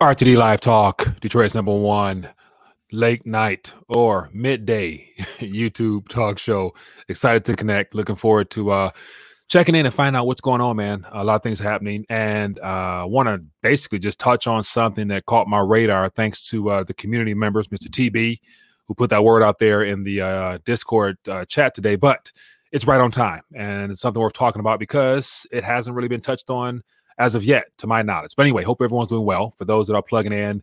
RTD Live Talk, Detroit's number one late night or midday YouTube talk show. Excited to connect. Looking forward to uh checking in and find out what's going on, man. A lot of things happening, and uh want to basically just touch on something that caught my radar thanks to uh, the community members, Mr. TB, who put that word out there in the uh, Discord uh, chat today. But it's right on time, and it's something worth talking about because it hasn't really been touched on as of yet, to my knowledge. But anyway, hope everyone's doing well. For those that are plugging in,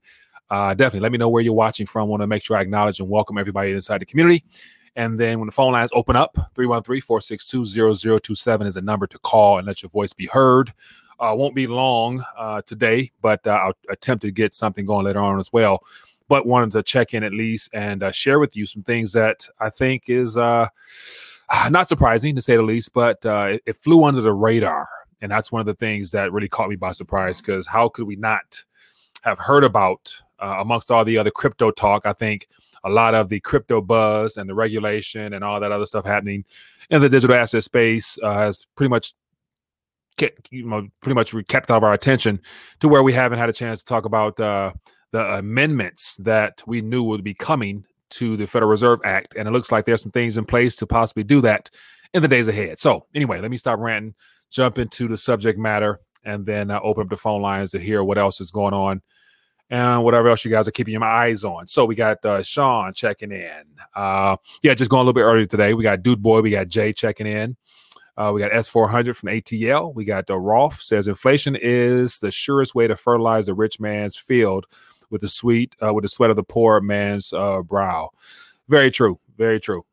uh, definitely let me know where you're watching from. Want to make sure I acknowledge and welcome everybody inside the community. And then when the phone lines open up, 313 462 0027 is a number to call and let your voice be heard. Uh, won't be long uh, today, but uh, I'll attempt to get something going later on as well. But wanted to check in at least and uh, share with you some things that I think is uh, not surprising to say the least, but uh, it, it flew under the radar and that's one of the things that really caught me by surprise because how could we not have heard about uh, amongst all the other crypto talk? I think a lot of the crypto buzz and the regulation and all that other stuff happening in the digital asset space uh, has pretty much kept, you know pretty much kept out of our attention to where we haven't had a chance to talk about uh, the amendments that we knew would be coming to the Federal Reserve Act, and it looks like there's some things in place to possibly do that in the days ahead. So anyway, let me stop ranting jump into the subject matter and then uh, open up the phone lines to hear what else is going on and whatever else you guys are keeping your eyes on. So we got uh, Sean checking in. Uh, yeah, just going a little bit earlier today. We got Dude Boy. We got Jay checking in. Uh, we got S400 from ATL. We got uh, Rolf says inflation is the surest way to fertilize the rich man's field with the sweet uh, with the sweat of the poor man's uh, brow. Very true. Very true.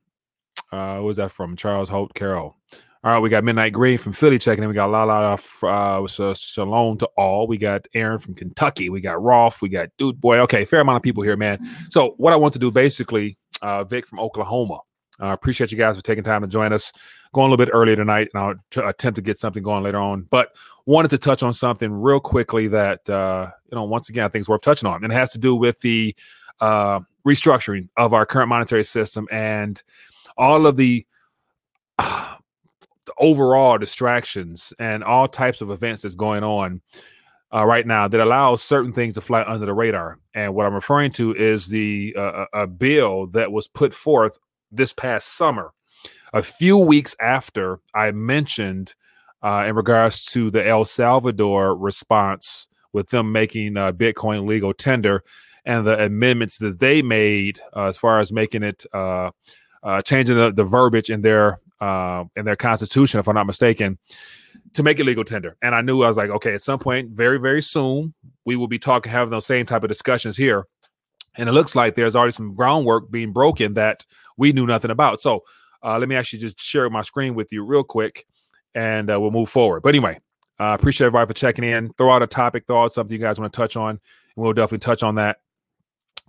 Uh, what was that from? Charles Holt Carroll. All right, we got Midnight Green from Philly checking in. We got Lala uh, with uh, Shalom to all. We got Aaron from Kentucky. We got Rolf. We got Dude Boy. Okay, fair amount of people here, man. So what I want to do basically, uh, Vic from Oklahoma. I uh, appreciate you guys for taking time to join us. Going a little bit earlier tonight, and I'll t- attempt to get something going later on. But wanted to touch on something real quickly that uh, you know, once again, I think is worth touching on, and it has to do with the uh, restructuring of our current monetary system and all of the uh, overall distractions and all types of events that's going on uh, right now that allows certain things to fly under the radar. And what I'm referring to is the uh, a bill that was put forth this past summer, a few weeks after I mentioned uh, in regards to the El Salvador response with them making uh, Bitcoin legal tender and the amendments that they made uh, as far as making it uh, changing the, the verbiage in their uh, in their constitution, if I'm not mistaken, to make it legal tender. And I knew I was like, okay, at some point, very, very soon, we will be talking, having those same type of discussions here. And it looks like there's already some groundwork being broken that we knew nothing about. So uh, let me actually just share my screen with you real quick and uh, we'll move forward. But anyway, I appreciate everybody for checking in. Throw out a topic, throw out something you guys want to touch on, and we'll definitely touch on that.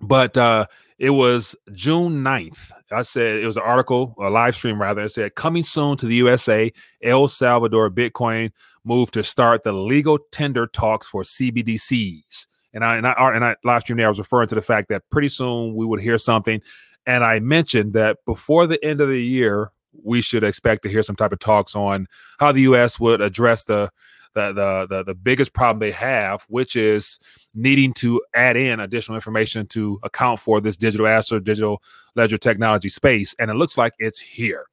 But uh, it was June 9th. I said it was an article, a live stream rather. It said coming soon to the USA, El Salvador Bitcoin move to start the legal tender talks for CBDCs. And I and I and I live stream there, I was referring to the fact that pretty soon we would hear something. And I mentioned that before the end of the year, we should expect to hear some type of talks on how the US would address the the the the, the biggest problem they have, which is needing to add in additional information to account for this digital asset, digital ledger technology space. And it looks like it's here.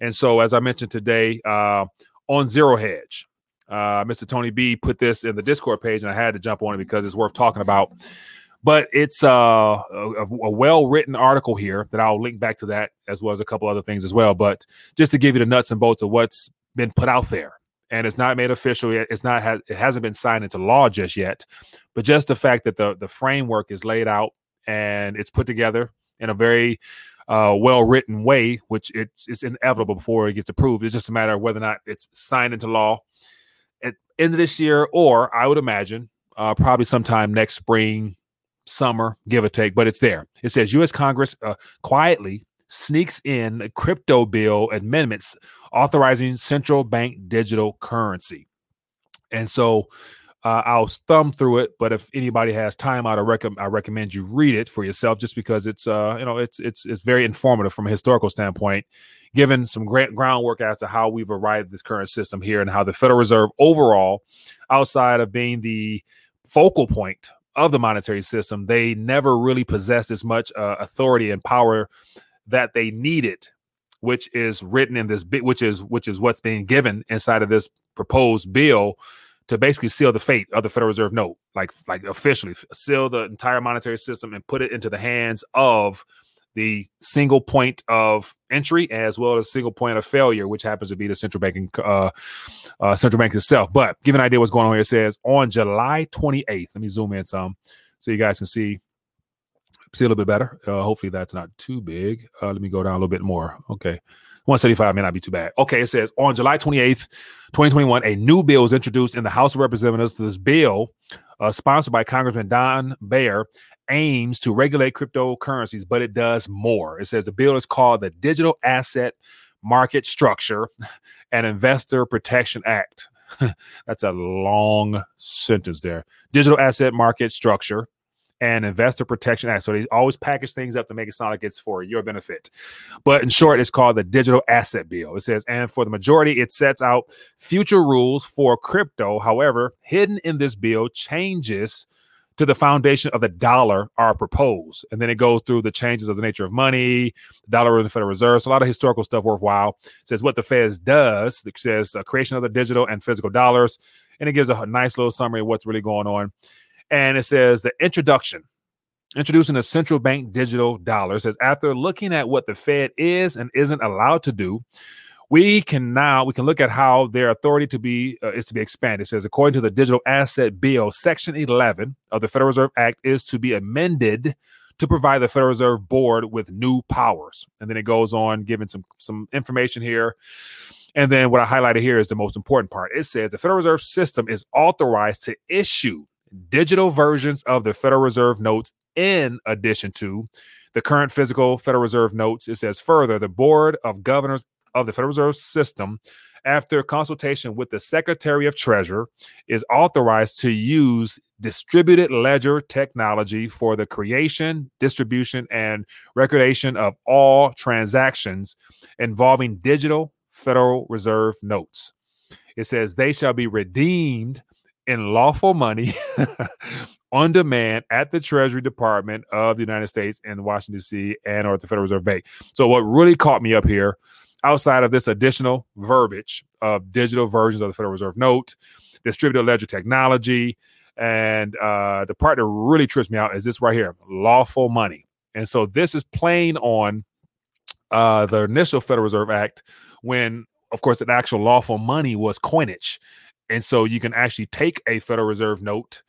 And so, as I mentioned today, uh, on Zero Hedge, uh, Mr. Tony B put this in the Discord page, and I had to jump on it because it's worth talking about. But it's uh, a, a well written article here that I'll link back to that as well as a couple other things as well. But just to give you the nuts and bolts of what's been put out there and it's not made official yet. It's not it hasn't been signed into law just yet, but just the fact that the the framework is laid out and it's put together in a very uh, well written way, which it's, it's inevitable before it gets approved. It's just a matter of whether or not it's signed into law at end of this year, or I would imagine uh, probably sometime next spring, summer, give or take. But it's there. It says U.S. Congress uh, quietly sneaks in crypto bill amendments authorizing central bank digital currency. And so uh, I'll thumb through it, but if anybody has time, I'd rec- I recommend you read it for yourself, just because it's uh, you know it's it's it's very informative from a historical standpoint, given some great groundwork as to how we've arrived at this current system here and how the Federal Reserve overall, outside of being the focal point of the monetary system, they never really possessed as much uh, authority and power that they needed, which is written in this bit, which is which is what's being given inside of this proposed bill to basically seal the fate of the Federal Reserve note, like like officially seal the entire monetary system and put it into the hands of the single point of entry as well as single point of failure, which happens to be the central banking uh, uh, central bank itself. But give an idea what's going on here. It says on July 28th. Let me zoom in some so you guys can see see a little bit better. Uh, hopefully that's not too big. Uh, let me go down a little bit more. Okay. 175 may not be too bad. Okay, it says on July 28th, 2021, a new bill was introduced in the House of Representatives. This bill, uh, sponsored by Congressman Don Beyer, aims to regulate cryptocurrencies, but it does more. It says the bill is called the Digital Asset Market Structure and Investor Protection Act. That's a long sentence there. Digital Asset Market Structure and Investor Protection Act. So they always package things up to make it sound like it's for your benefit. But in short, it's called the Digital Asset Bill. It says, and for the majority, it sets out future rules for crypto. However, hidden in this bill, changes to the foundation of the dollar are proposed. And then it goes through the changes of the nature of money, the dollar and the Federal Reserve. So a lot of historical stuff worthwhile. It says what the Fed does. It says a creation of the digital and physical dollars. And it gives a nice little summary of what's really going on. And it says the introduction, introducing a central bank digital dollar. Says after looking at what the Fed is and isn't allowed to do, we can now we can look at how their authority to be uh, is to be expanded. It says according to the Digital Asset Bill, Section 11 of the Federal Reserve Act is to be amended to provide the Federal Reserve Board with new powers. And then it goes on giving some some information here. And then what I highlighted here is the most important part. It says the Federal Reserve System is authorized to issue digital versions of the Federal Reserve notes in addition to the current physical Federal Reserve notes. It says further, the Board of Governors of the Federal Reserve System, after consultation with the Secretary of Treasury, is authorized to use distributed ledger technology for the creation, distribution, and recordation of all transactions involving digital Federal Reserve notes. It says they shall be redeemed in lawful money on demand at the Treasury Department of the United States in Washington, D.C. and or at the Federal Reserve Bank. So what really caught me up here outside of this additional verbiage of digital versions of the Federal Reserve note, distributed ledger technology, and uh, the part that really trips me out is this right here lawful money. And so this is playing on uh, the initial Federal Reserve Act when, of course, an actual lawful money was coinage. And so you can actually take a Federal Reserve note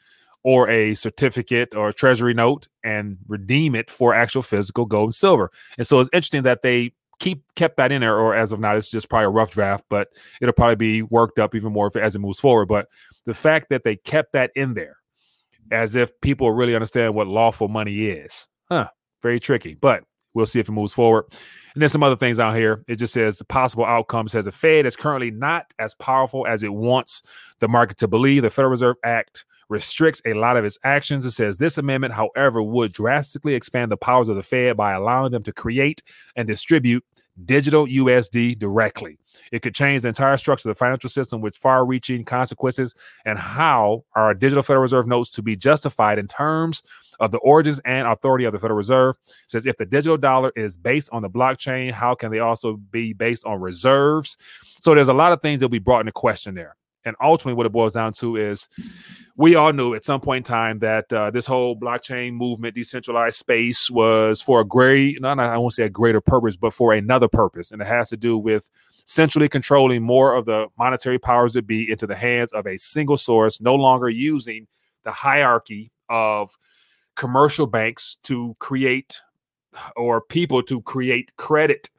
or a certificate or a treasury note and redeem it for actual physical gold and silver. And so it's interesting that they keep kept that in there, or as of now, it's just probably a rough draft, but it'll probably be worked up even more if, as it moves forward. But the fact that they kept that in there, as if people really understand what lawful money is, huh? Very tricky, but we'll see if it moves forward. And then some other things out here. It just says the possible outcomes says the Fed is currently not as powerful as it wants the market to believe. The Federal Reserve Act restricts a lot of its actions. It says this amendment, however, would drastically expand the powers of the Fed by allowing them to create and distribute digital USD directly. It could change the entire structure of the financial system with far reaching consequences and how our digital Federal Reserve notes to be justified in terms of the origins and authority of the Federal Reserve. It says if the digital dollar is based on the blockchain, how can they also be based on reserves? So there's a lot of things that be brought into question there. And ultimately, what it boils down to is we all knew at some point in time that uh, this whole blockchain movement, decentralized space, was for a great, not I won't say a greater purpose, but for another purpose. And it has to do with centrally controlling more of the monetary powers that be into the hands of a single source, no longer using the hierarchy of commercial banks to create or people to create credit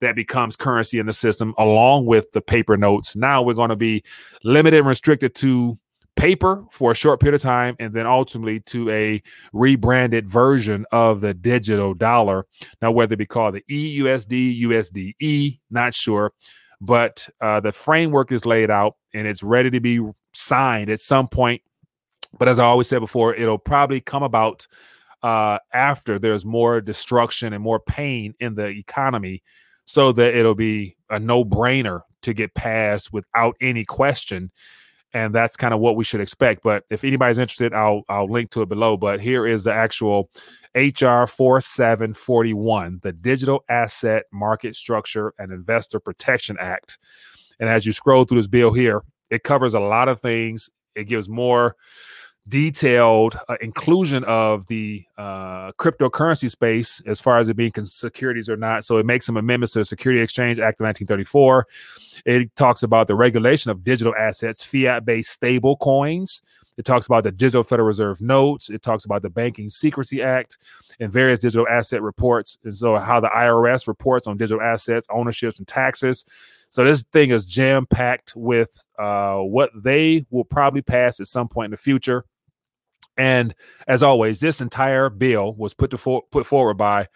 that becomes currency in the system along with the paper notes. Now we're going to be limited and restricted to paper for a short period of time and then ultimately to a rebranded version of the digital dollar. Now, whether it be called the EUSD, USDE, not sure, but uh, the framework is laid out and it's ready to be signed at some point. But as I always said before, it'll probably come about uh, after there's more destruction and more pain in the economy so that it'll be a no brainer to get passed without any question. and that's kind of what we should expect. But if anybody's interested, I'll I'll link to it below. But here is the actual HR 4741, the Digital Asset Market Structure and Investor Protection Act. And as you scroll through this bill here, it covers a lot of things. It gives more detailed uh, inclusion of the uh, cryptocurrency space as far as it being securities or not. So it makes some amendments to the Security Exchange Act of 1934. It talks about the regulation of digital assets, fiat based stable coins. It talks about the Digital Federal Reserve notes. It talks about the Banking Secrecy Act and various digital asset reports. And so, how the IRS reports on digital assets, ownerships, and taxes. So, this thing is jam packed with uh, what they will probably pass at some point in the future. And as always, this entire bill was put to for, put forward by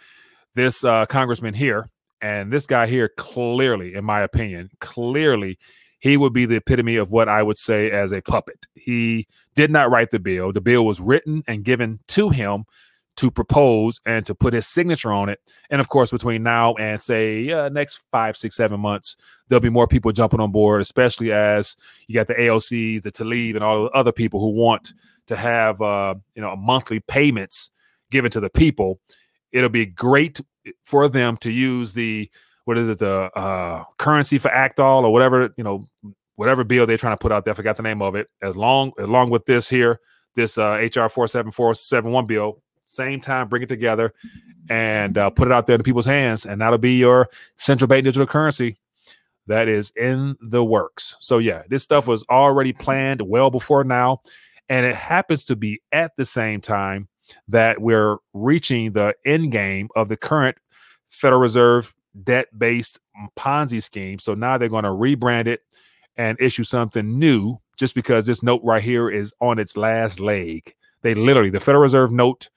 this uh, congressman here, and this guy here clearly, in my opinion, clearly he would be the epitome of what I would say as a puppet. He did not write the bill. The bill was written and given to him to propose and to put his signature on it. And of course, between now and say uh, next five, six, seven months, there'll be more people jumping on board, especially as you got the AOCs, the Tlaib, and all the other people who want to have uh, you know monthly payments given to the people. It'll be great for them to use the what is it the uh, currency for Actall or whatever you know whatever bill they're trying to put out there. I forgot the name of it. As long along with this here, this uh, HR four seven four seven one bill. Same time, bring it together and uh, put it out there in people's hands, and that'll be your central bank digital currency that is in the works. So yeah, this stuff was already planned well before now. And it happens to be at the same time that we're reaching the end game of the current Federal Reserve debt based Ponzi scheme. So now they're going to rebrand it and issue something new just because this note right here is on its last leg. They literally, the Federal Reserve note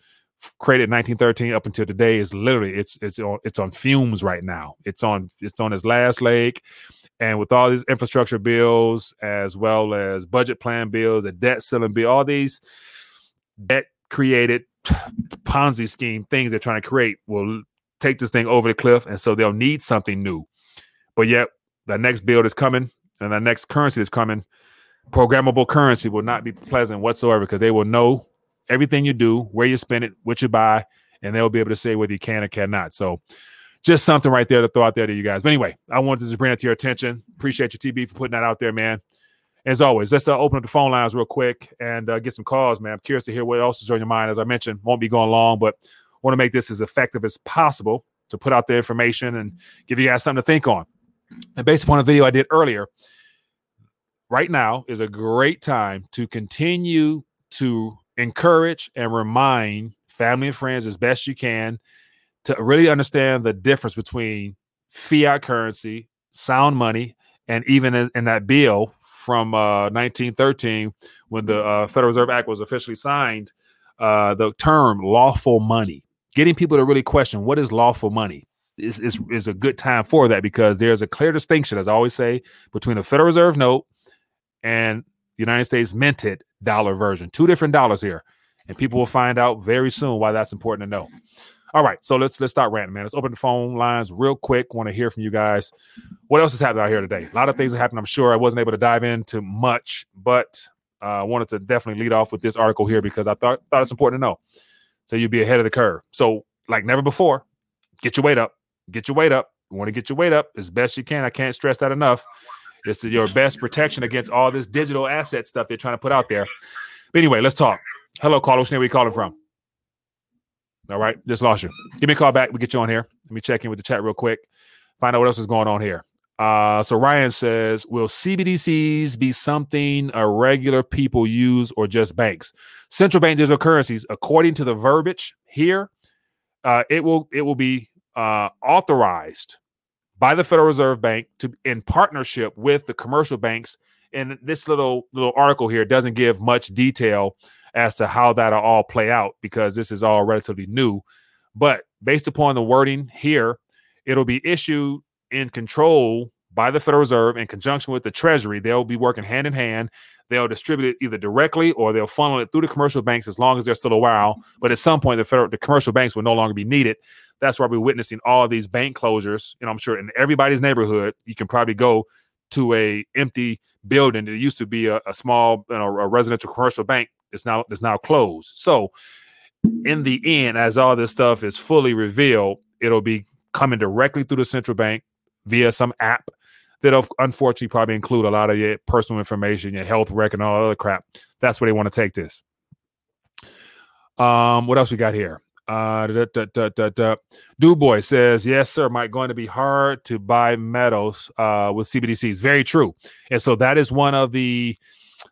created in 1913 up until today is literally it's it's on it's on fumes right now. It's on it's on its last leg. And with all these infrastructure bills, as well as budget plan bills, a debt ceiling bill, all these debt created Ponzi scheme things they're trying to create will take this thing over the cliff. And so they'll need something new. But yet, the next bill is coming and the next currency is coming. Programmable currency will not be pleasant whatsoever because they will know everything you do, where you spend it, what you buy, and they'll be able to say whether you can or cannot. So, just something right there to throw out there to you guys. But anyway, I wanted to bring it to your attention. Appreciate you, TB, for putting that out there, man. As always, let's uh, open up the phone lines real quick and uh, get some calls, man. I'm curious to hear what else is on your mind. As I mentioned, won't be going long, but want to make this as effective as possible to put out the information and give you guys something to think on. And based upon a video I did earlier, right now is a great time to continue to encourage and remind family and friends as best you can to really understand the difference between fiat currency, sound money, and even in, in that bill from uh, 1913, when the uh, Federal Reserve Act was officially signed, uh, the term lawful money, getting people to really question what is lawful money is, is, is a good time for that because there's a clear distinction, as I always say, between a Federal Reserve note and the United States minted dollar version. Two different dollars here. And people will find out very soon why that's important to know. All right, so let's let's start ranting, man. Let's open the phone lines real quick. Want to hear from you guys. What else is happening out here today? A lot of things that happened. I'm sure I wasn't able to dive into much, but I uh, wanted to definitely lead off with this article here because I thought thought it's important to know. So you'd be ahead of the curve. So like never before, get your weight up. Get your weight up. You want to get your weight up as best you can. I can't stress that enough. It's your best protection against all this digital asset stuff they're trying to put out there. But anyway, let's talk. Hello, caller. Where are we calling from? All right, just lost you. Give me a call back. We get you on here. Let me check in with the chat real quick. Find out what else is going on here. Uh, so Ryan says, will CBDCs be something a regular people use or just banks? Central bank digital currencies, according to the verbiage here, uh, it will it will be uh, authorized by the Federal Reserve Bank to in partnership with the commercial banks. And this little little article here doesn't give much detail as to how that'll all play out because this is all relatively new. But based upon the wording here, it'll be issued in control by the Federal Reserve in conjunction with the Treasury. They'll be working hand in hand. They'll distribute it either directly or they'll funnel it through the commercial banks as long as they're still a while. But at some point, the federal, the commercial banks will no longer be needed. That's why we're witnessing all these bank closures. And I'm sure in everybody's neighborhood, you can probably go to a empty building. It used to be a, a small, you know, a residential commercial bank. It's now it's now closed. So, in the end, as all this stuff is fully revealed, it'll be coming directly through the central bank via some app that'll unfortunately probably include a lot of your personal information, your health record, and all other crap. That's where they want to take this. Um, what else we got here? Uh, da, da, da, da, Du Boy says, "Yes, sir. Might going to be hard to buy metals uh, with CBDCs. Very true. And so that is one of the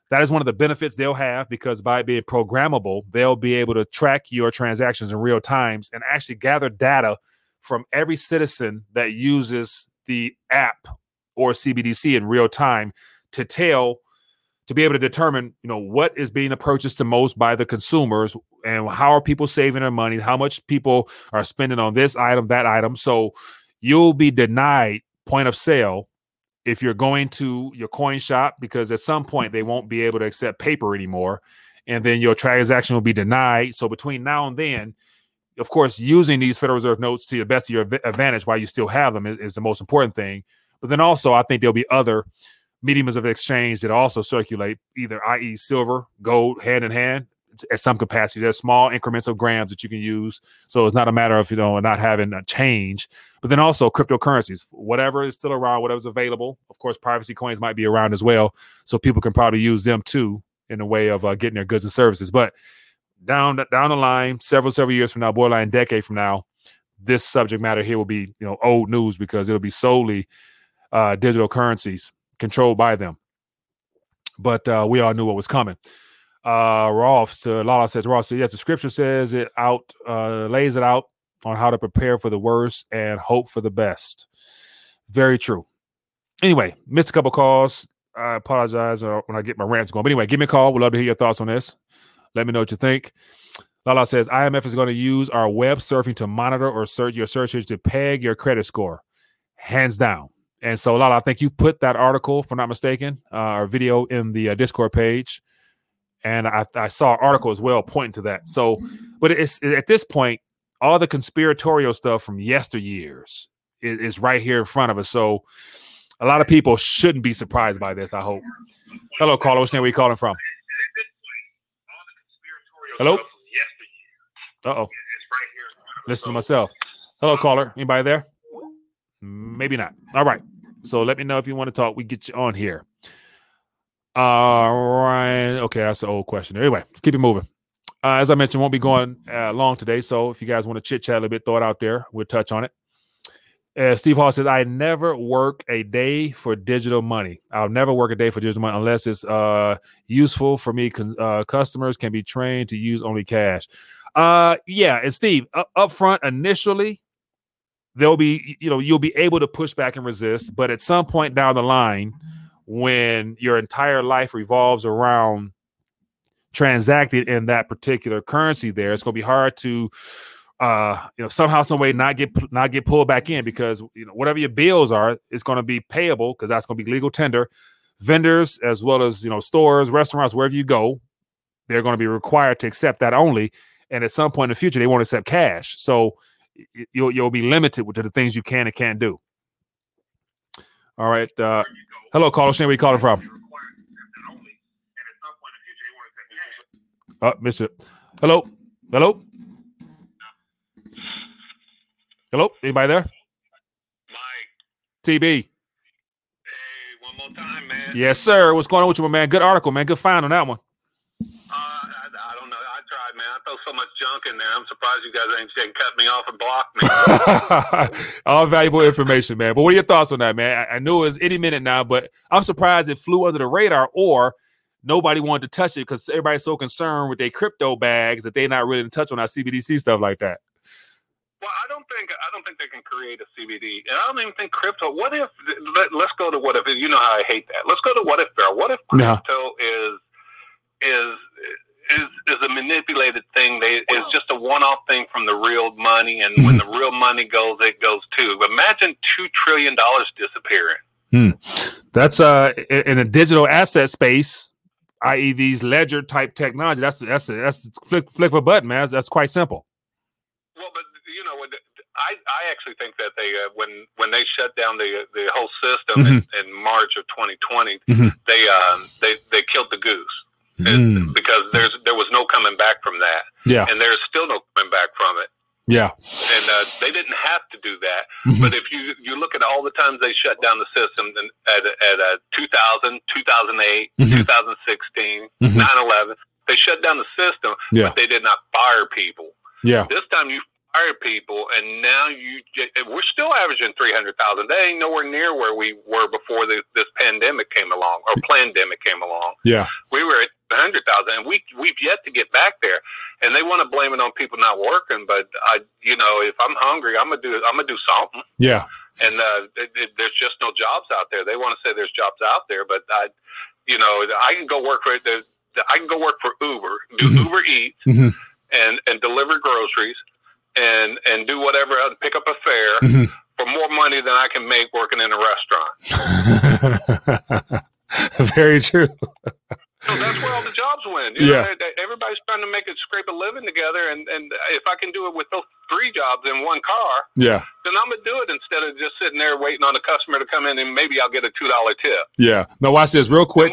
that is one of the benefits they'll have because by being programmable, they'll be able to track your transactions in real times and actually gather data from every citizen that uses the app or CBDC in real time to tell to be able to determine, you know, what is being purchased the most by the consumers and how are people saving their money, how much people are spending on this item, that item. So you'll be denied point of sale if you're going to your coin shop because at some point they won't be able to accept paper anymore and then your transaction will be denied. So between now and then, of course, using these Federal Reserve notes to the best of your advantage while you still have them is, is the most important thing. But then also, I think there'll be other mediums of exchange that also circulate, either i.e., silver, gold, hand in hand at some capacity. There's small increments of grams that you can use. So it's not a matter of, you know, not having a change, but then also cryptocurrencies, whatever is still around, whatever's available. Of course, privacy coins might be around as well. So people can probably use them too in a way of uh, getting their goods and services. But down, down the line, several, several years from now, borderline decade from now, this subject matter here will be, you know, old news because it'll be solely uh, digital currencies controlled by them. But uh, we all knew what was coming. Uh, Rolf to Lala says, Rolf says, yes, the scripture says it out, uh, lays it out on how to prepare for the worst and hope for the best. Very true. Anyway, missed a couple calls. I apologize uh, when I get my rants going. But anyway, give me a call. We'd love to hear your thoughts on this. Let me know what you think. Lala says IMF is going to use our web surfing to monitor or search your search to peg your credit score. Hands down. And so, Lala, I think you put that article, if I'm not mistaken, uh, video in the uh, Discord page. And I, I saw an article as well pointing to that. So, but it's at this point, all the conspiratorial stuff from yesteryears is, is right here in front of us. So, a lot of people shouldn't be surprised by this. I hope. Hello, caller. What's name? Where you calling from? Hello. Uh oh. Listen to myself. Hello, caller. Anybody there? Maybe not. All right. So let me know if you want to talk. We get you on here. All right. Okay, that's the old question. Anyway, keep it moving. Uh, as I mentioned, won't be going uh, long today. So if you guys want to chit chat a little bit, throw it out there. We'll touch on it. Uh, Steve Hall says, I never work a day for digital money. I'll never work a day for digital money unless it's uh, useful for me. Uh, customers can be trained to use only cash. Uh, yeah. And Steve, up, up front, initially, there'll be you know you'll be able to push back and resist but at some point down the line when your entire life revolves around transacted in that particular currency there it's going to be hard to uh you know somehow some way not get not get pulled back in because you know whatever your bills are it's going to be payable because that's going to be legal tender vendors as well as you know stores restaurants wherever you go they're going to be required to accept that only and at some point in the future they won't accept cash so you'll you'll be limited to the things you can and can't do. All right. Uh, hello, caller. Shane, where you calling from? Uh, it. Hello. Hello. Hello. Anybody there? Mike. TB. Hey, one more time, man. Yes, sir. What's going on with you, my man? Good article, man. Good find on that one. So much junk in there. I'm surprised you guys ain't, ain't cut me off and block me. All valuable information, man. But what are your thoughts on that, man? I, I knew it was any minute now, but I'm surprised it flew under the radar or nobody wanted to touch it because everybody's so concerned with their crypto bags that they're not really in touch on our CBDC stuff like that. Well, I don't think I don't think they can create a CBD, and I don't even think crypto. What if? Let, us go to what if. You know how I hate that. Let's go to what if there. What if crypto is is is is a manipulated thing. They it's just a one off thing from the real money, and when the real money goes, it goes too. Imagine two trillion dollars disappearing. Hmm. That's uh in a digital asset space, i.e., these ledger type technology. That's that's that's flick flick of a button, man. That's, that's quite simple. Well, but you know, I, I actually think that they uh, when when they shut down the the whole system mm-hmm. in, in, March of 2020, mm-hmm. they um they they killed the goose. Mm. Because there's there was no coming back from that. Yeah. And there's still no coming back from it. Yeah. And uh, they didn't have to do that. Mm-hmm. But if you you look at all the times they shut down the system at at uh, 2000, 2008, mm-hmm. 2016, mm-hmm. 9/11, they shut down the system, yeah. but they did not fire people. Yeah. This time you fire people, and now you we're still averaging three hundred thousand. They ain't nowhere near where we were before the, this pandemic came along or pandemic came along. Yeah, we were at hundred thousand, and we we've yet to get back there. And they want to blame it on people not working, but I, you know, if I'm hungry, I'm gonna do I'm gonna do something. Yeah. And uh, it, it, there's just no jobs out there. They want to say there's jobs out there, but I, you know, I can go work for the. I can go work for Uber, do mm-hmm. Uber Eats, mm-hmm. and and deliver groceries and and do whatever else, pick up a fare mm-hmm. for more money than I can make working in a restaurant. Very true. So that's where all the jobs win. You yeah. Know, everybody's trying to make it scrape a living together, and and if I can do it with those three jobs in one car, yeah, then I'm gonna do it instead of just sitting there waiting on a customer to come in and maybe I'll get a two dollar tip. Yeah. Now watch this real quick.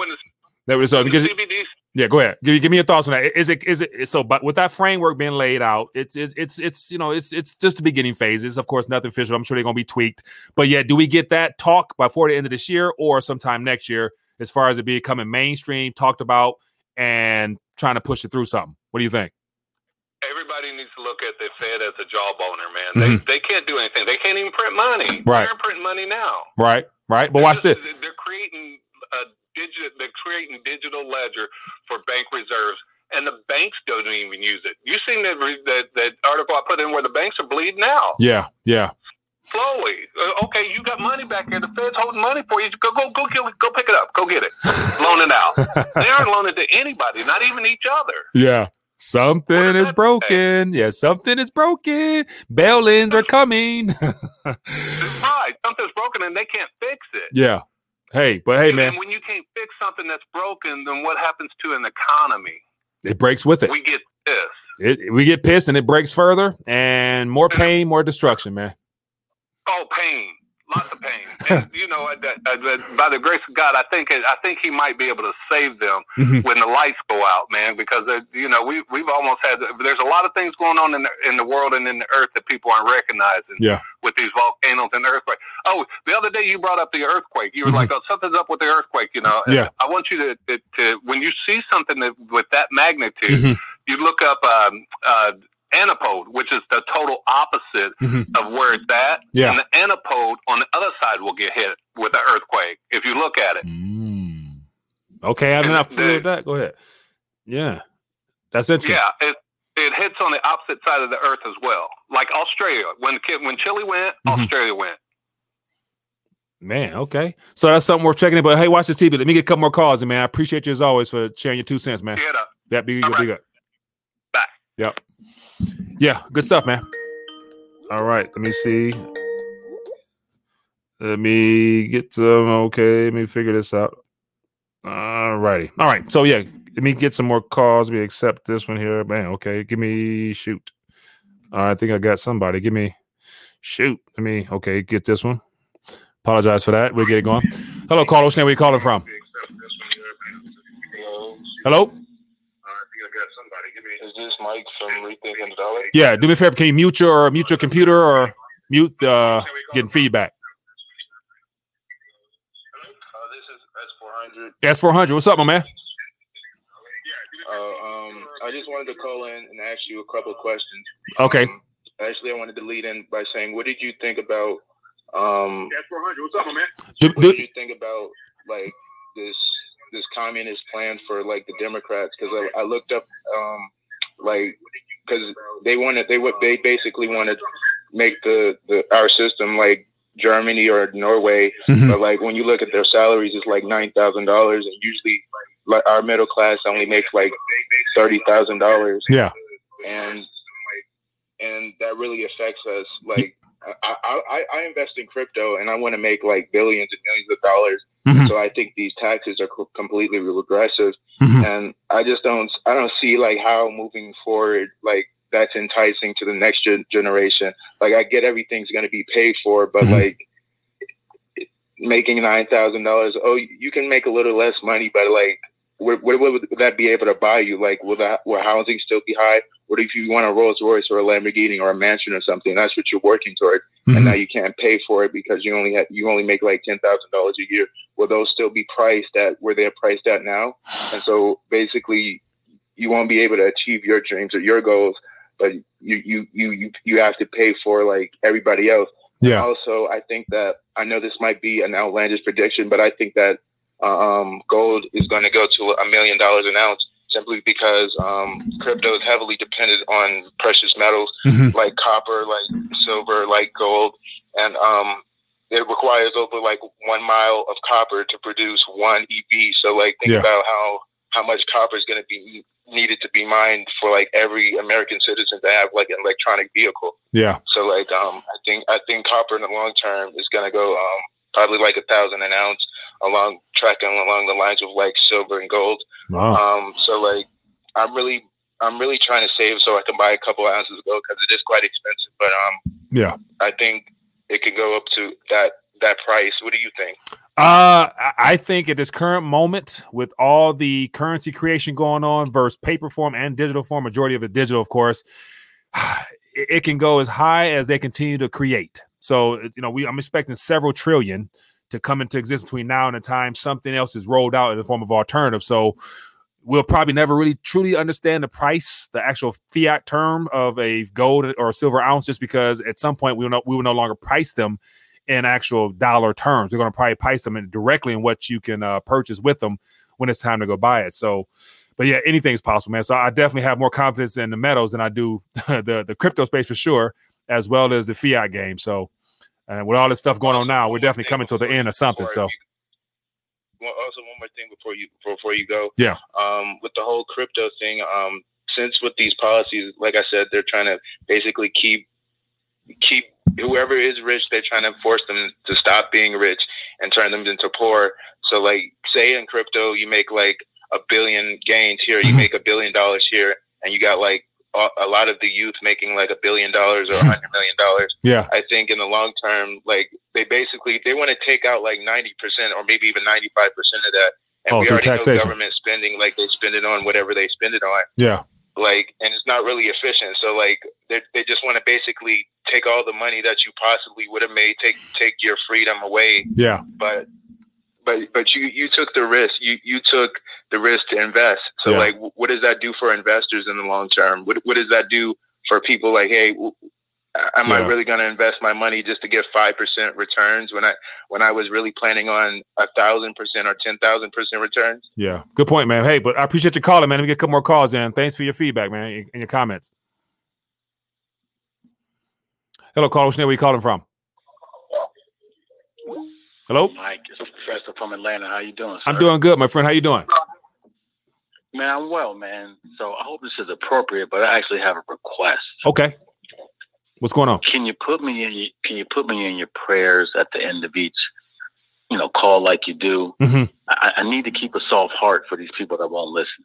That was uh, because CBD yeah, go ahead. Give, give me your thoughts on that. Is it is it so? But with that framework being laid out, it's it's it's, it's you know it's it's just the beginning phases. Of course, nothing official. I'm sure they're going to be tweaked. But yeah, do we get that talk before the end of this year or sometime next year, as far as it becoming mainstream, talked about, and trying to push it through something? What do you think? Everybody needs to look at the Fed as a jawboner, man. Mm-hmm. They they can't do anything. They can't even print money. Right. They're printing money now. Right. Right. But they're watch just, this. They're creating a digital, they're creating digital ledger for bank reserves, and the banks don't even use it. You seen that that, that article I put in where the banks are bleeding out? Yeah, yeah. Slowly, uh, okay, you got money back here. The Fed's holding money for you. Go, go, go, go, go pick it up. Go get it. Loan it out. they aren't loaning to anybody, not even each other. Yeah. Something is broken. Say? Yeah, something is broken. Bail-ins are coming. right. Something's broken and they can't fix it. Yeah. Hey, but hey, and man. when you can't fix something that's broken, then what happens to an economy? It breaks with it. We get pissed. It, we get pissed and it breaks further and more pain, more destruction, man. Oh, pain lots of pain. You know, by the grace of God, I think I think He might be able to save them mm-hmm. when the lights go out, man. Because you know, we we've almost had there's a lot of things going on in the in the world and in the earth that people aren't recognizing. Yeah. With these volcanoes and earthquakes. Oh, the other day you brought up the earthquake. You were mm-hmm. like, "Oh, something's up with the earthquake." You know. Yeah. I want you to, to, to when you see something that, with that magnitude, mm-hmm. you look up um, uh, antipode, which is the total opposite mm-hmm. of where it's at. Yeah. And the antipode on the other side will get hit with an earthquake if you look at it. Mm. Okay, I'm not familiar with that. Go ahead. Yeah. That's interesting. Yeah, it, it hits on the opposite side of the earth as well. Like Australia. When when Chile went, mm-hmm. Australia went. Man, okay. So that's something worth checking in. But hey, watch this TB. Let me get a couple more calls, man. I appreciate you as always for sharing your two cents, man. Yeah, that be, good, right. good. Bye. Yep. Yeah, good stuff, man. All right, let me see. Let me get some. Okay, let me figure this out. All righty. All right. So yeah, let me get some more calls. We accept this one here. Man, okay. Give me shoot. I think I got somebody. Give me shoot. Let me okay, get this one. Apologize for that. We'll get it going. Hello, caller. Where are you calling from? Hello? Is this Mike from Rethinking the Dollar? Yeah, do me a favor. Can you mute your mute your computer or mute uh getting feedback? Uh, this is S400. S400. What's up, my man? Uh, um, I just wanted to call in and ask you a couple of questions. Okay. Um, actually, I wanted to lead in by saying, what did you think about? Um, S400. What's up, my man? Do, what did you think about like this this communist plan for like the Democrats? Because I, I, looked up um, like because they wanted they would they basically wanted to make the, the our system like Germany or Norway, mm-hmm. but like when you look at their salaries, it's like nine thousand dollars, and usually like our middle class only makes like thirty thousand dollars. Yeah, and and that really affects us. Like I, I I invest in crypto, and I want to make like billions and millions of dollars. Mm-hmm. So I think these taxes are co- completely regressive, mm-hmm. and I just don't I don't see like how moving forward like that's enticing to the next gen- generation. Like I get everything's going to be paid for, but mm-hmm. like making nine thousand dollars, oh, you can make a little less money, but like, what, what, would that be able to buy you? Like, will that will housing still be high? What if you want a Rolls Royce or a Lamborghini or a mansion or something? That's what you're working toward, mm-hmm. and now you can't pay for it because you only have, you only make like ten thousand dollars a year. Will those still be priced at where they're priced at now? And so basically, you won't be able to achieve your dreams or your goals, but you you you you you have to pay for like everybody else. Yeah. Also, I think that I know this might be an outlandish prediction, but I think that um, gold is going to go to a million dollars an ounce simply because um, crypto is heavily dependent on precious metals mm-hmm. like copper, like silver, like gold, and um, it requires over like one mile of copper to produce one EV. So like think yeah. about how how much copper is going to be needed to be mined for like every American citizen to have like an electronic vehicle. Yeah. So like um I think I think copper in the long term is going to go um probably like a thousand an ounce along tracking along the lines of like silver and gold. Wow. Um so like I'm really I'm really trying to save so I can buy a couple of ounces of gold because it is quite expensive. But um yeah I think it can go up to that that price. What do you think? Uh, I think at this current moment, with all the currency creation going on versus paper form and digital form, majority of it digital, of course, it can go as high as they continue to create. So, you know, we I'm expecting several trillion to come into existence between now and the time something else is rolled out in the form of alternative. So, we'll probably never really truly understand the price, the actual fiat term of a gold or a silver ounce, just because at some point we will no, we will no longer price them in actual dollar terms. They're going to probably price them in directly in what you can uh, purchase with them when it's time to go buy it. So, but yeah, anything's possible, man. So I definitely have more confidence in the metals than I do the the crypto space for sure, as well as the fiat game. So, and with all this stuff going on now, we're definitely coming to the end of something. So. Well, also one more thing before you before you go. Yeah. Um, with the whole crypto thing, um, since with these policies, like I said, they're trying to basically keep keep whoever is rich, they're trying to force them to stop being rich and turn them into poor. So, like, say in crypto, you make like a billion gains here, you mm-hmm. make a billion dollars here, and you got like a lot of the youth making like a billion dollars or a hundred million dollars. Yeah, I think in the long term, like they basically they want to take out like ninety percent or maybe even ninety five percent of that. And oh, we already taxation. know government spending like they spend it on whatever they spend it on. Yeah like and it's not really efficient so like they, they just want to basically take all the money that you possibly would have made take take your freedom away yeah but but but you you took the risk you you took the risk to invest so yeah. like what does that do for investors in the long term what, what does that do for people like hey am yeah. I really going to invest my money just to get five percent returns when I when I was really planning on a thousand percent or ten thousand percent returns? Yeah, good point, man. Hey, but I appreciate you calling, man. Let me get a couple more calls in. Thanks for your feedback, man, and your comments. Hello, caller. Where are you calling from? Hello, Mike. It's Professor from Atlanta. How you doing? Sir? I'm doing good, my friend. How you doing? Man, I'm well, man. So I hope this is appropriate, but I actually have a request. Okay. What's going on? Can you put me in? Can you put me in your prayers at the end of each, you know, call like you do? Mm-hmm. I, I, need to keep a soft heart for these people that won't listen.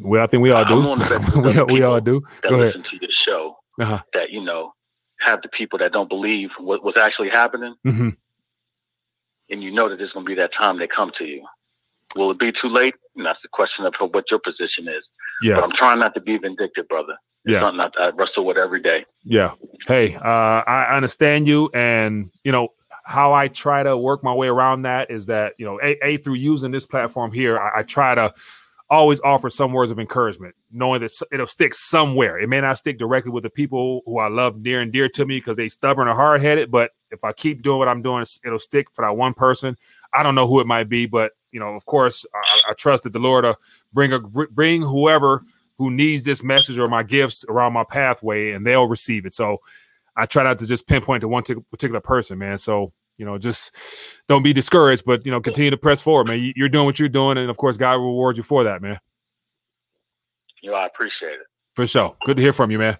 Well, I think we all do. we, we all do. That Go listen ahead. to this show. Uh-huh. That you know have the people that don't believe what, what's actually happening, mm-hmm. And you know that there's going to be that time they come to you. Will it be too late? And that's the question of what your position is. Yeah, but I'm trying not to be vindictive, brother. It's yeah. something I, I wrestle with every day. Yeah. Hey, uh, I understand you, and you know how I try to work my way around that is that you know a, a through using this platform here, I, I try to always offer some words of encouragement, knowing that it'll stick somewhere. It may not stick directly with the people who I love near and dear to me because they stubborn or hard headed, but if I keep doing what I'm doing, it'll stick for that one person. I don't know who it might be, but you know, of course, I, I trust that the Lord will bring a bring whoever who needs this message or my gifts around my pathway and they'll receive it. So I try not to just pinpoint to one t- particular person, man. So, you know, just don't be discouraged, but, you know, continue to press forward, man. You're doing what you're doing. And of course, God will reward you for that, man. You know, I appreciate it. For sure. Good to hear from you, man.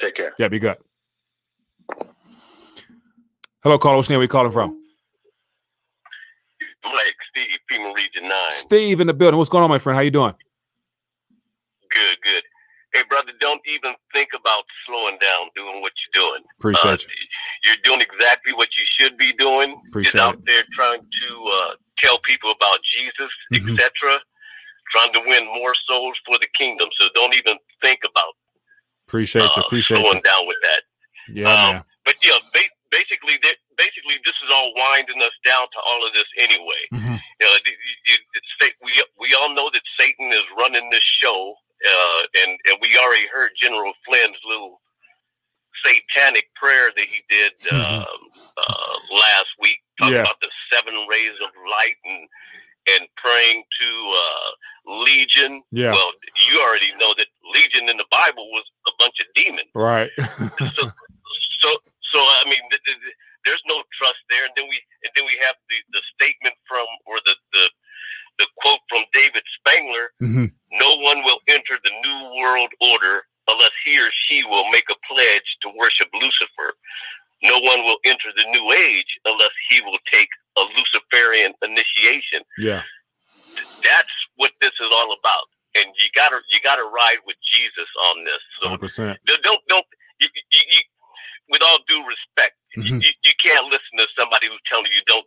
Take care. Yeah, be good. Hello, caller. What's name? Where you calling from? Blake, Steve, Pima Region 9. Steve in the building. What's going on, my friend? How you doing? Good, good. Hey brother, don't even think about slowing down doing what you're doing. Appreciate uh, you. You're doing exactly what you should be doing. Appreciate is out it. there trying to uh, tell people about Jesus, mm-hmm. etc. Trying to win more souls for the kingdom. So don't even think about. Appreciate you. Uh, appreciate slowing you. down with that. Yeah, um. But yeah, ba- basically, basically, this is all winding us down to all of this anyway. Mm-hmm. You know, it, it, it, we we all know that Satan is running this show uh, and and we already heard General Flynn's little satanic prayer that he did uh, uh, last week, talking yeah. about the seven rays of light and and praying to uh, Legion. Yeah. Well, you already know that Legion in the Bible was a bunch of demons. Right. so, so, so I mean, th- th- there's no trust there. And then we, and then we have the, the statement from, or the, the, the quote from David Spangler. Mm-hmm. No one will enter the new world order unless he or she will make a pledge to worship Lucifer. No one will enter the new age unless he will take a Luciferian initiation. Yeah. That's what this is all about. And you gotta you gotta ride with Jesus on this. So 100%. don't don't you, you, you, with all due respect, mm-hmm. you, you can't listen to somebody who's telling you don't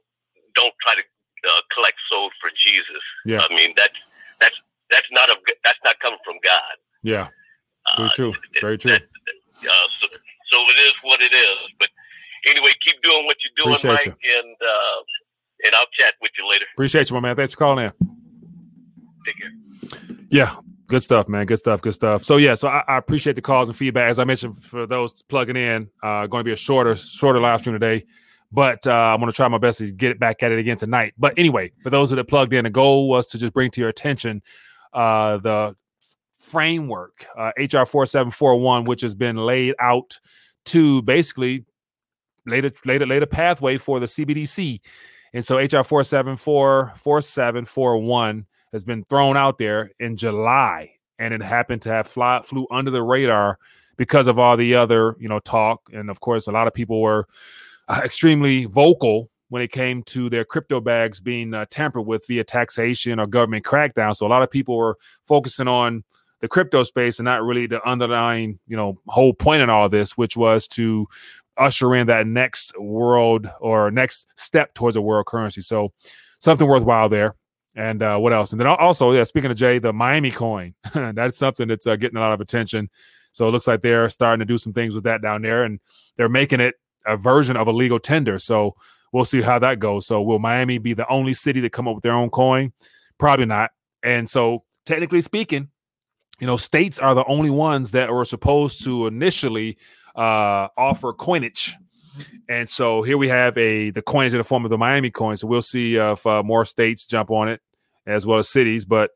don't try to uh, collect souls for Jesus. Yeah. I mean that's that's that's not a that's not coming from God. Yeah. Very uh, true. Very true. That, uh, so, so it is what it is. But anyway, keep doing what you're doing, Appreciate Mike, you. and uh, and I'll chat with you later. Appreciate you, my man. Thanks for calling in. Take care. Yeah, good stuff, man. Good stuff. Good stuff. So yeah, so I, I, appreciate the calls and feedback. As I mentioned, for those plugging in, uh, going to be a shorter, shorter live stream today. But uh, I'm going to try my best to get it back at it again tonight. But anyway, for those that plugged in, the goal was to just bring to your attention uh, the framework, uh, HR 4741, which has been laid out to basically lay a, lay, a, lay a pathway for the CBDC. And so HR 474 4741 has been thrown out there in July, and it happened to have fly, flew under the radar because of all the other, you know, talk. And of course, a lot of people were uh, extremely vocal when it came to their crypto bags being uh, tampered with via taxation or government crackdown. So a lot of people were focusing on the crypto space and not really the underlying, you know, whole point in all this, which was to usher in that next world or next step towards a world currency. So something worthwhile there. And uh, what else? And then also, yeah, speaking of Jay, the Miami coin, that's something that's uh, getting a lot of attention. So it looks like they're starting to do some things with that down there, and they're making it a version of a legal tender. So we'll see how that goes. So will Miami be the only city to come up with their own coin? Probably not. And so technically speaking, you know, states are the only ones that were supposed to initially uh, offer coinage. And so here we have a the coinage in the form of the Miami coin. So we'll see if uh, more states jump on it as well as cities. But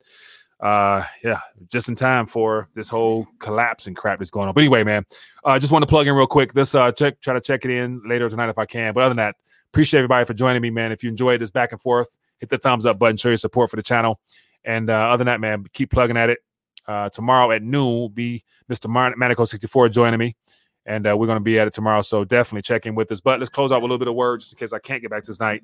uh yeah just in time for this whole collapse and crap that's going on but anyway man i uh, just want to plug in real quick this uh check try to check it in later tonight if i can but other than that Appreciate everybody for joining me, man. If you enjoyed this back and forth, hit the thumbs up button, show your support for the channel. And uh, other than that, man, keep plugging at it. Uh, tomorrow at noon will be Mr. Manico64 joining me and uh, we're going to be at it tomorrow. So definitely check in with us. But let's close out with a little bit of word just in case I can't get back to this night.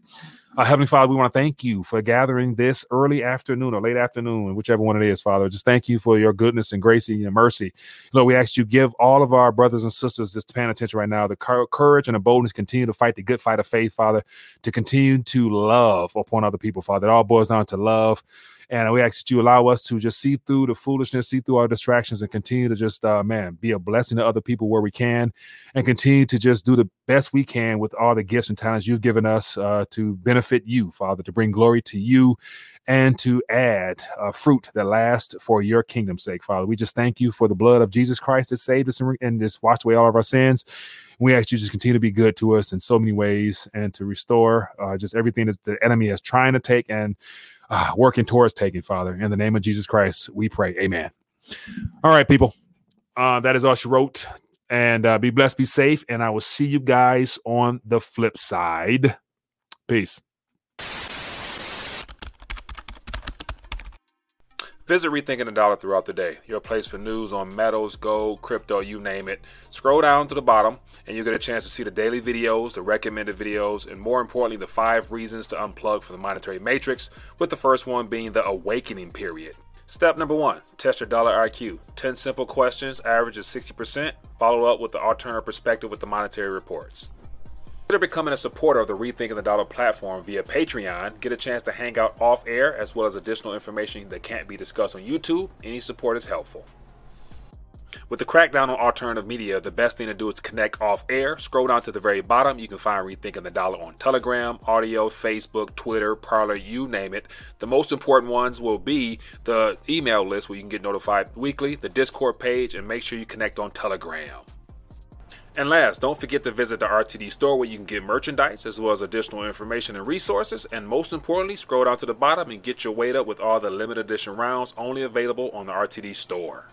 Uh, Heavenly Father, we want to thank you for gathering this early afternoon or late afternoon, whichever one it is, Father. Just thank you for your goodness and grace and your mercy. Lord, we ask you give all of our brothers and sisters just paying attention right now the courage and the boldness continue to fight the good fight of faith, Father, to continue to love upon other people, Father. It all boils down to love and we ask that you allow us to just see through the foolishness, see through our distractions, and continue to just, uh, man, be a blessing to other people where we can, and continue to just do the best we can with all the gifts and talents you've given us uh, to benefit you, Father, to bring glory to you and to add uh, fruit that lasts for your kingdom's sake, Father. We just thank you for the blood of Jesus Christ that saved us and, just washed away all of our sins. We ask you just continue to be good to us in so many ways and to restore uh, just everything that the enemy is trying to take and uh, working towards taking, Father. In the name of Jesus Christ, we pray. Amen. All right, people. Uh, that is all she wrote. And uh, be blessed, be safe. And I will see you guys on the flip side. Peace. Visit Rethinking the Dollar throughout the day, your place for news on metals, gold, crypto, you name it. Scroll down to the bottom and you'll get a chance to see the daily videos, the recommended videos, and more importantly, the five reasons to unplug from the monetary matrix, with the first one being the awakening period. Step number one test your dollar IQ. 10 simple questions, average is 60%. Follow up with the alternative perspective with the monetary reports. Consider becoming a supporter of the Rethinking the Dollar platform via Patreon. Get a chance to hang out off air as well as additional information that can't be discussed on YouTube. Any support is helpful. With the crackdown on alternative media, the best thing to do is connect off air. Scroll down to the very bottom. You can find Rethinking the Dollar on Telegram, audio, Facebook, Twitter, Parler, you name it. The most important ones will be the email list where you can get notified weekly, the Discord page, and make sure you connect on Telegram. And last, don't forget to visit the RTD store where you can get merchandise as well as additional information and resources. And most importantly, scroll down to the bottom and get your weight up with all the limited edition rounds only available on the RTD store.